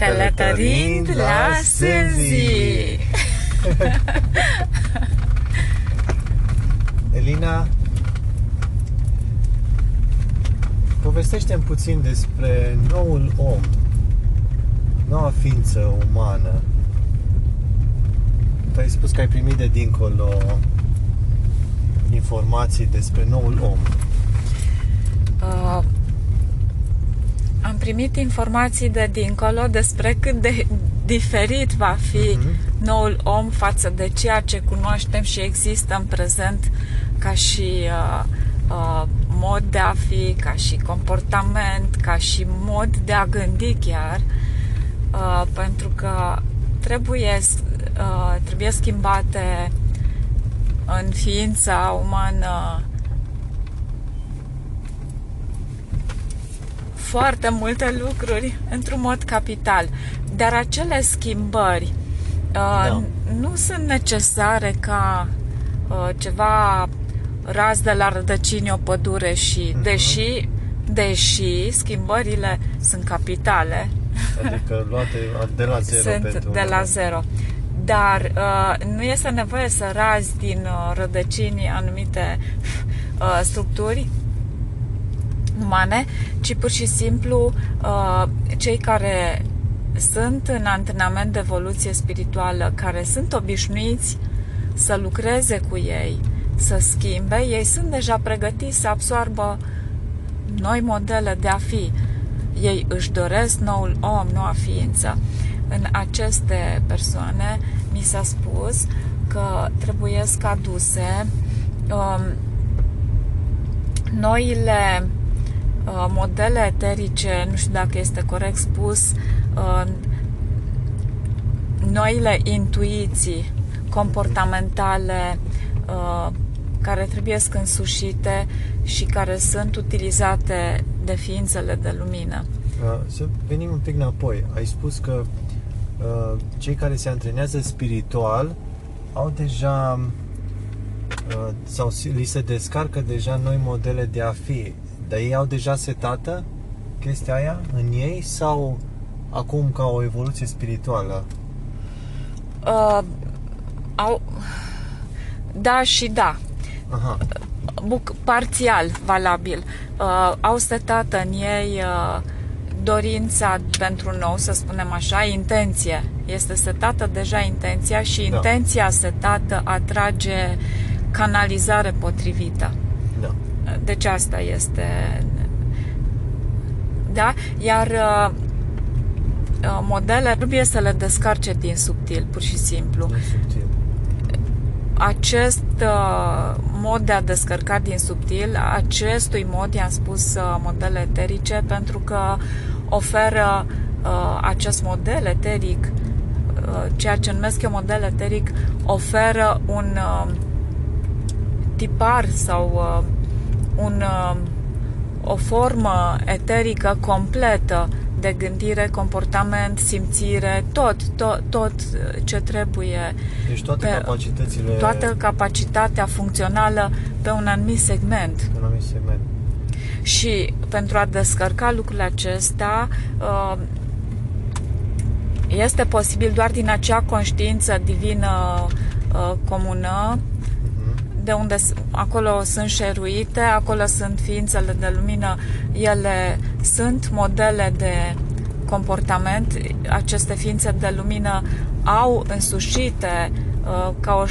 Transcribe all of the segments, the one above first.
Călătorind la Sânzi! Elina, povestește-mi puțin despre noul om, noua ființă umană. Tu ai spus că ai primit de dincolo informații despre noul om. Uh, am primit informații de dincolo despre cât de diferit va fi Mhm. noul om față de ceea ce cunoaștem și există în prezent ca și uh, uh, mod de a fi, ca și comportament, ca și mod de a gândi chiar, uh, pentru că trebuie, uh, trebuie schimbate în ființa umană foarte multe lucruri într-un mod capital. Dar acele schimbări uh, Da. nu sunt necesare ca uh, ceva ras de la rădăcini o pădure și Mhm. deși deși schimbările sunt capitale, Adică luate de la zero sunt pentru de la zero. Dar uh, nu este nevoie să razi din uh, rădăcini anumite uh, structuri umane, ci pur și simplu uh, cei care sunt în antrenament de evoluție spirituală, care sunt obișnuiți să lucreze cu ei, să schimbe, ei sunt deja pregătiți să absoarbă noi modele de a fi. Ei își doresc noul om, noua ființă. În aceste persoane mi s-a spus că trebuie aduse um, noile uh, modele eterice, nu știu dacă este corect spus, uh, noile intuiții comportamentale uh, care trebuie însușite și care sunt utilizate de ființele de lumină. Uh, Să venim un pic înapoi. Ai spus că uh, cei care se antrenează spiritual au deja uh, sau si- li se descarcă deja noi modele de a fi. Dar ei au deja setată chestia aia în ei sau acum ca o evoluție spirituală? Uh, au, da și da. Aha. buc- parțial valabil. Uh, au setat în ei uh, dorința pentru nou, să spunem așa, intenție. Este setată deja intenția și Da. intenția setată atrage canalizare potrivită. Da. Deci asta este. Da? Iar uh, uh, modele trebuie să le descarce din subtil, pur și simplu E subtil. acest uh, mod de a descărca din subtil, acestui mod i-am spus uh, modele eterice pentru că oferă uh, acest model eteric, uh, ceea ce numesc eu model eteric, oferă un uh, tipar sau uh, un, uh, o formă eterică completă de gândire, comportament, simțire, tot, tot, tot ce trebuie Deci toate Pe- capacitățile toată capacitatea funcțională pe un anumit segment. în anumit segment. Și pentru a descărca lucrurile acestea, uh, este posibil doar din acea conștiință divină uh, comună, Mhm. De unde s- acolo sunt șeruite, acolo sunt ființele de lumină, ele sunt modele de comportament, aceste ființe de lumină au însușite uh, ca o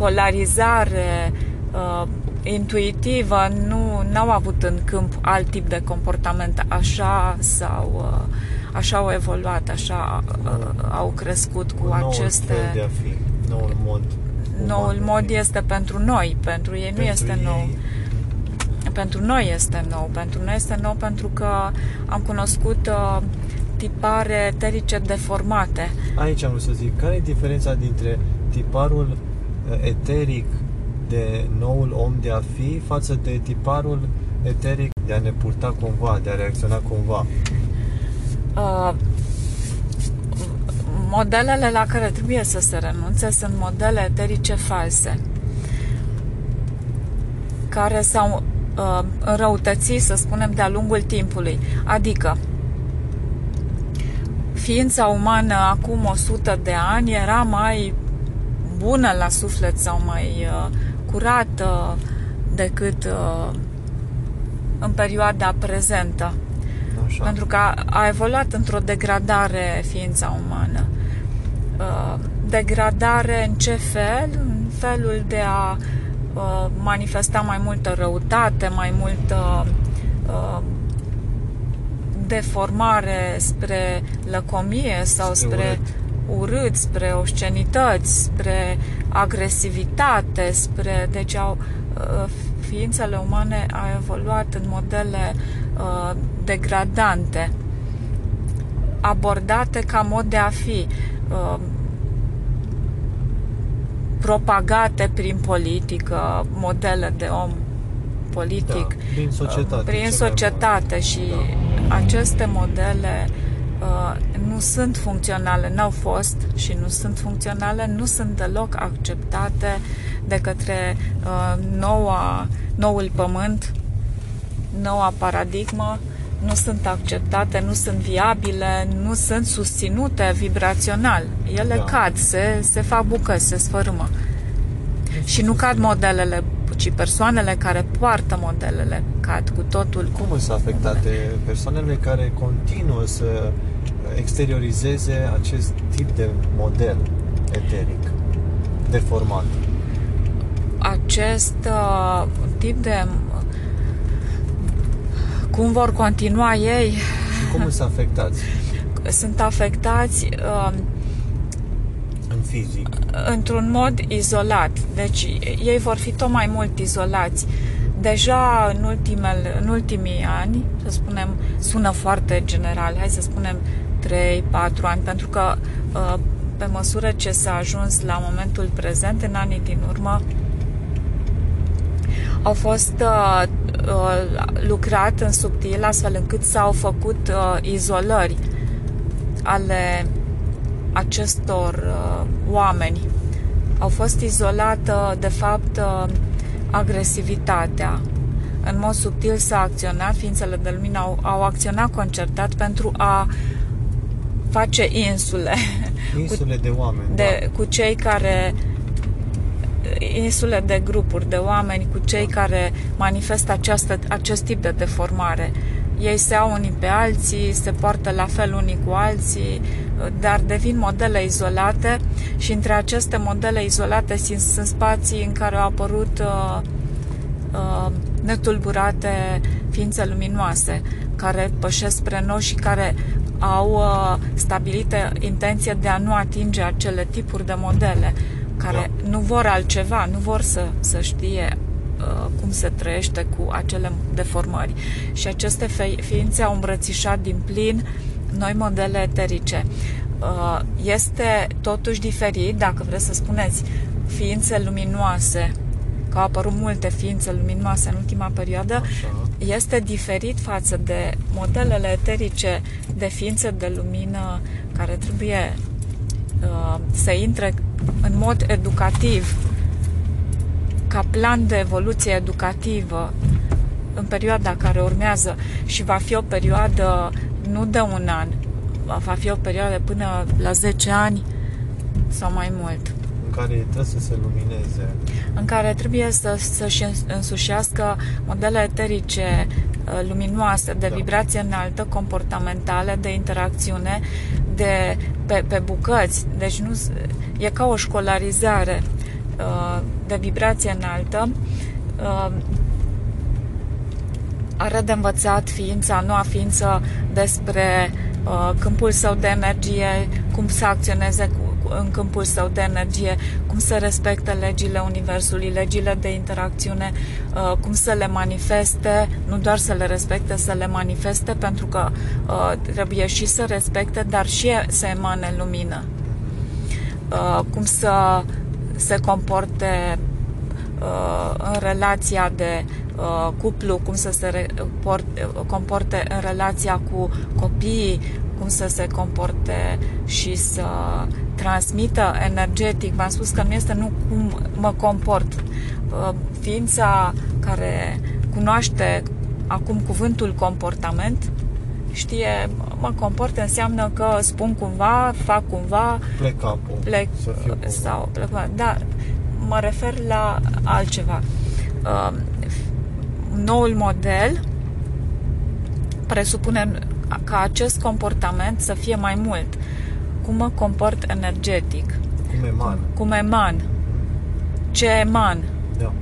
școlarizare uh, intuitivă, nu au avut în câmp alt tip de comportament, așa sau uh, așa au evoluat, așa uh, au crescut cu Un noul aceste fel de a fi, noul mod. Noul uman de a mod fi. este pentru noi, pentru ei nu Pentru este ei, nou. Pentru noi este nou, pentru noi este nou pentru că am cunoscut uh, tipare eterice deformate. Aici am vrut să zic, care e diferența dintre tiparul uh, eteric de noul om de a fi față de tiparul eteric de a ne purta cumva, de a reacționa cumva? Uh, modelele la care trebuie să se renunțe sunt modele eterice false care s-au uh, înrăutățit, să spunem, de-a lungul timpului. Adică ființa umană acum 100 de ani era mai bună la suflet sau mai uh, curată decât uh, în perioada prezentă. Așa. Pentru că a, a evoluat într-o degradare ființa umană. Uh, degradare în ce fel? În felul de a uh, manifesta mai multă răutate, mai multă uh, deformare spre lăcomie sau Spre spre, urât, spre obscenități, spre agresivitate, spre... Deci au, uh, ființele umane au evoluat în modele uh, degradante, abordate ca mod de a fi, uh, propagate prin politică, modele de om politic, Da, prin societate, prin cel mai societate și aceste modele uh, nu sunt funcționale, n-au fost și nu sunt funcționale, nu sunt deloc acceptate de către uh, noua, noul pământ, noua paradigmă, nu sunt acceptate, nu sunt viabile, nu sunt susținute vibrațional. Ele Da. cad, se, se fac bucăți, se sfărâmă. Și nu cad modelele, ci persoanele care poartă modelele cad cu totul. Cum sunt afectate persoanele care continuă să exteriorizeze acest tip de model eteric deformat? Acest uh, tip de cum vor continua ei Și cum sunt afectați sunt afectați uh, în fizic? într-un mod izolat. Deci ei vor fi tot mai mult izolați. Deja în, ultimele, în ultimii ani, să spunem, sună foarte general, hai să spunem 3-4 ani, pentru că uh, pe măsură ce s-a ajuns la momentul prezent, în anii din urmă, au fost uh, uh, lucrat în subtil astfel încât s-au făcut uh, izolări ale acestor uh, oameni. Au fost izolată, de fapt, uh, agresivitatea. În mod subtil s-a acționat, ființele de lumină au, au acționat concertat pentru a face insule Insule de oameni. de, cu cei care insule de grupuri de oameni cu cei care manifestă această, acest tip de deformare. Ei se au unii pe alții, se poartă la fel unii cu alții, dar devin modele izolate și între aceste modele izolate sunt, sunt spații în care au apărut uh, uh, netulburate ființe luminoase care pășesc spre noi și care au uh, stabilită intenție de a nu atinge acele tipuri de modele care Da. nu vor altceva, nu vor să, să știe uh, cum se trăiește cu acele deformări. Și aceste fe- ființe au îmbrățișat din plin noi modele eterice. Uh, este totuși diferit, dacă vreți să spuneți, ființe luminoase, că au apărut multe ființe luminoase în ultima perioadă, Așa. este diferit față de modelele eterice de ființe de lumină care trebuie uh, să intre în mod educativ ca plan de evoluție educativă în perioada care urmează și va fi o perioadă nu de un an, va fi o perioadă până la 10 ani sau mai mult În care trebuie să se lumineze. în care trebuie să, să-și însușească modele eterice uh, luminoase, de Da. vibrație înaltă, comportamentale, de interacțiune, de, pe, pe bucăți. Deci nu, s- e ca o școlarizare uh, de vibrație înaltă. Uh, are de învățat ființa, noua ființă despre uh, câmpul său de energie, cum să acționeze cu, cu, în câmpul său de energie, cum să respecte legile Universului, legile de interacțiune, uh, cum să le manifeste, nu doar să le respecte, să le manifeste, pentru că uh, trebuie și să respecte, dar și să emane lumină. Uh, cum să se comporte uh, în relația de uh, cuplu, cum să se re- port, comporte în relația cu copiii, cum să se comporte și să transmită energetic. V-am spus că nu este nu cum mă comport. Uh, Ființa care cunoaște acum cuvântul comportament știe, mă comport înseamnă că spun cumva, fac cumva, Plec capul. plec Să fiu cumva. sau plec, da, mă refer la altceva. Uh, noul model presupune ca acest comportament să fie mai mult. Cum mă comport energetic, Cum eman. cum eman, ce eman, Da.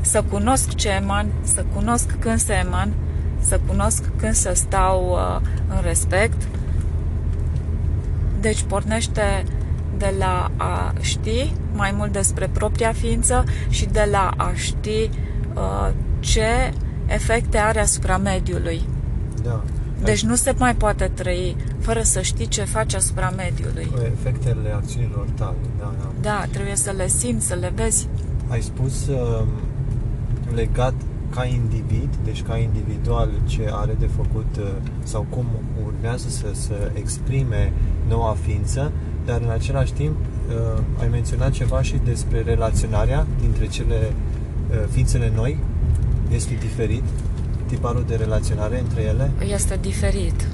să cunosc ce eman, să cunosc când să eman, să cunosc când să stau uh, în respect. Deci pornește de la a ști mai mult despre propria ființă și de la a ști uh, ce efecte are asupra mediului. Da. Deci nu se mai poate trăi fără să știi ce faci asupra mediului. Efectele acțiunilor tale, da, da. Da, trebuie să le simți, să le vezi. Ai spus uh, legat ca individ, deci ca individual ce are de făcut uh, sau cum urmează să, să exprime noua ființă, dar în același timp uh, ai menționat ceva și despre relaționarea dintre cele uh, ființele noi. Este diferit tiparul de relaționare între ele? Este diferit.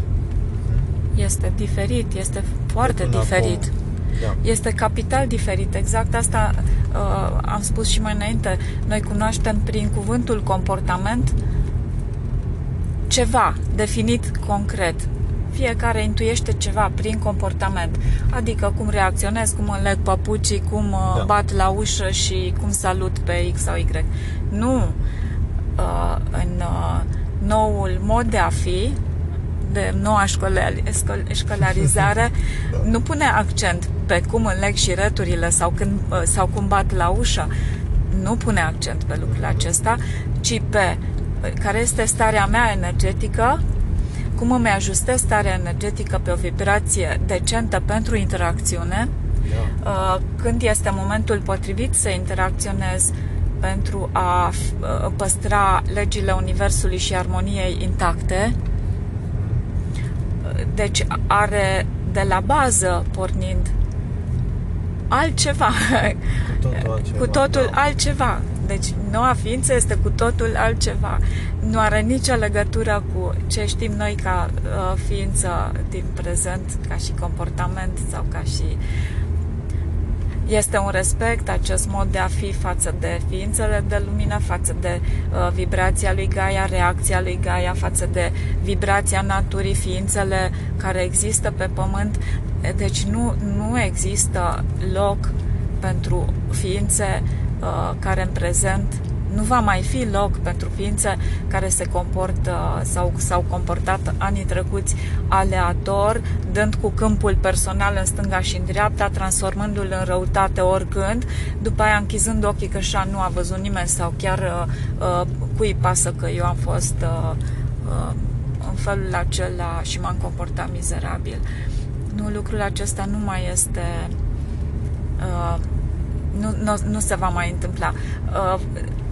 Este diferit, este foarte Până diferit. acum, Da. Este capital diferit. Exact asta uh, am spus și mai înainte. Noi cunoaștem prin cuvântul comportament ceva definit concret. Fiecare intuiește ceva prin comportament. Adică cum reacționez, cum îmi leg păpucii, cum uh, Da. bat la ușă și cum salut pe X sau Y. Nu. Uh, în uh, noul mod de a fi, de noua școlari- scol- școlarizare, Da. nu pune accent pe cum înleg și returile sau, când, uh, sau cum bat la ușă. Nu pune accent pe lucrul acesta, ci pe uh, care este starea mea energetică, cum îmi ajustez starea energetică pe o vibrație decentă pentru interacțiune, Da. uh, când este momentul potrivit să interacționez pentru a uh, păstra legile Universului și armoniei intacte. Uh, Deci are de la bază pornind altceva, Cu totul altceva. cu totul da. altceva. Deci noua ființă este cu totul altceva. Nu are nicio legătură cu ce știm noi ca uh, ființă din prezent, ca și comportament sau ca și este un respect acest mod de a fi față de ființele de lumină, față de uh, vibrația lui Gaia, reacția lui Gaia, față de vibrația naturii, ființele care există pe pământ. Deci nu, nu există loc pentru ființe uh, care în prezent nu va mai fi loc pentru ființe care se comportă sau s-au comportat anii trecuți aleator, dând cu câmpul personal în stânga și în dreapta, transformându-l în răutate oricând, după aia închizând ochii că așa nu a văzut nimeni sau chiar uh, uh, cui pasă că eu am fost uh, uh, în felul acela și m-am comportat mizerabil. Nu, lucrul acesta nu mai este uh, nu, nu, nu se va mai întâmpla. Uh,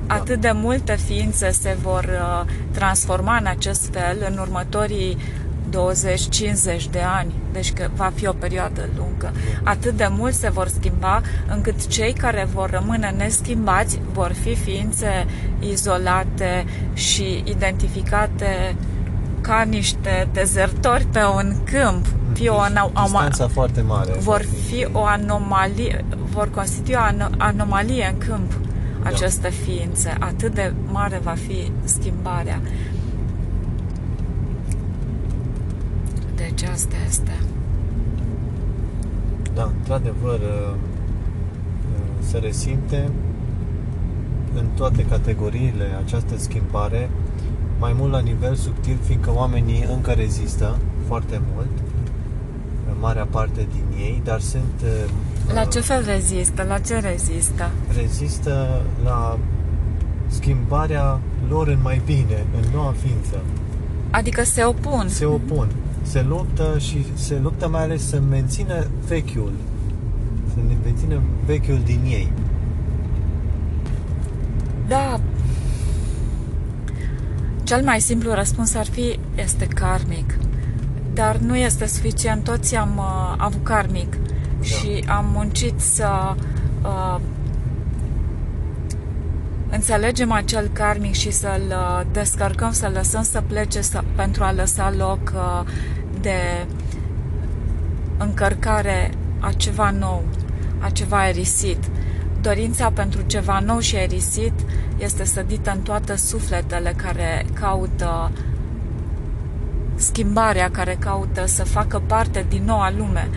atât de multe ființe se vor uh, transforma în acest fel în următorii 20-50 de ani, deci că va fi o perioadă lungă. Atât de mult se vor schimba încât cei care vor rămâne neschimbați vor fi ființe izolate și identificate ca niște dezertori pe un câmp. Fi o, ano- Distanța foarte mare. vor fi o anomalie, vor constitui o ano- anomalie în câmp Da. aceste ființe. Atât de mare va fi schimbarea. Deci asta este. Da, într-adevăr, uh, uh, se resimte în toate categoriile această schimbare, mai mult la nivel subtil, fiindcă oamenii încă rezistă foarte mult, în marea parte din ei, dar sunt... uh, La uh, ce fel rezistă? La ce rezistă? Rezistă la schimbarea lor în mai bine, în noua ființă. Adică se opun. Se opun, se luptă și se luptă mai ales să mențină vechiul, să ne mențină vechiul din ei. Da. Cel mai simplu răspuns ar fi este karmic. Dar nu este suficient. Toți am uh, avut karmic Da. Și am muncit să uh, înțelegem acel karmic și să-l uh, descărcăm, să lăsăm să plece să, pentru a lăsa loc uh, de încărcare a ceva nou, a ceva aerisit. Dorința pentru ceva nou și aerisit este sădită în toate sufletele care caută schimbarea, care caută să facă parte din noua lume.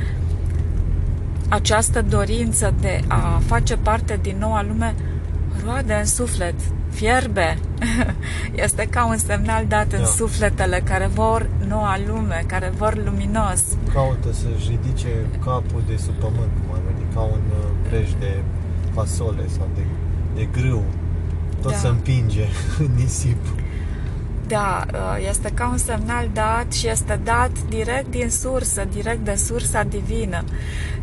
Această dorință de a face parte din noua lume roade în suflet, fierbe. Este ca un semnal dat da. în sufletele care vor noua lume, care vor luminos. Caută să-și ridice capul de sub pământ, cum ar veni, ca un uh, preș de fasole sau de, de grâu. Tot da. să împinge în nisip. Da, uh, este ca un semnal dat și este dat direct din sursă, direct de sursa divină.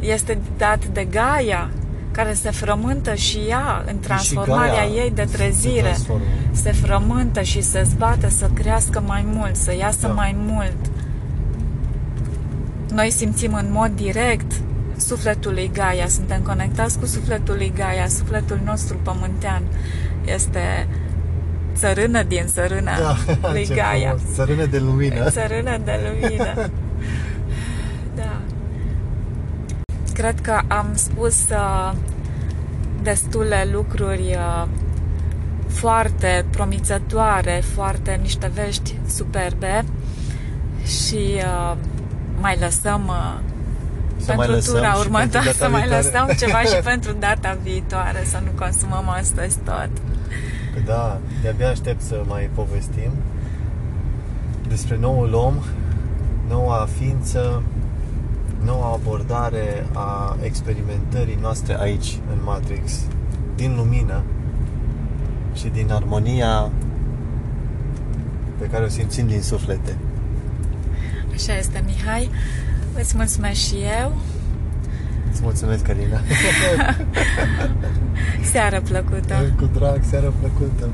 Este dat de Gaia, care se frământă și ea în transformarea ei de trezire. Se, se frământă și se zbate să crească mai mult, să iasă da. mai mult. Noi simțim în mod direct sufletul lui Gaia, suntem conectați cu sufletul lui Gaia, sufletul nostru pământean. Este țărână din țărâna da, lui Gaia. Frumos. Țărână de lumină. Țărână de lumină. da. Cred că am spus uh, destule lucruri uh, foarte promițătoare, foarte niște vești superbe și uh, mai lăsăm uh, să pentru mai lăsăm tura următoare, să mai lăsăm ceva și pentru data viitoare, să nu consumăm astăzi tot. Da, de-abia aștept să mai povestim despre noul om, noua ființă, noua abordare a experimentării noastre aici, în Matrix, din lumină și din armonia pe care o simțim din suflete. Așa este, Mihai. Îți mulțumesc și eu. Îți mulțumesc, Carina. seară plăcută. Cu drag, seară plăcută.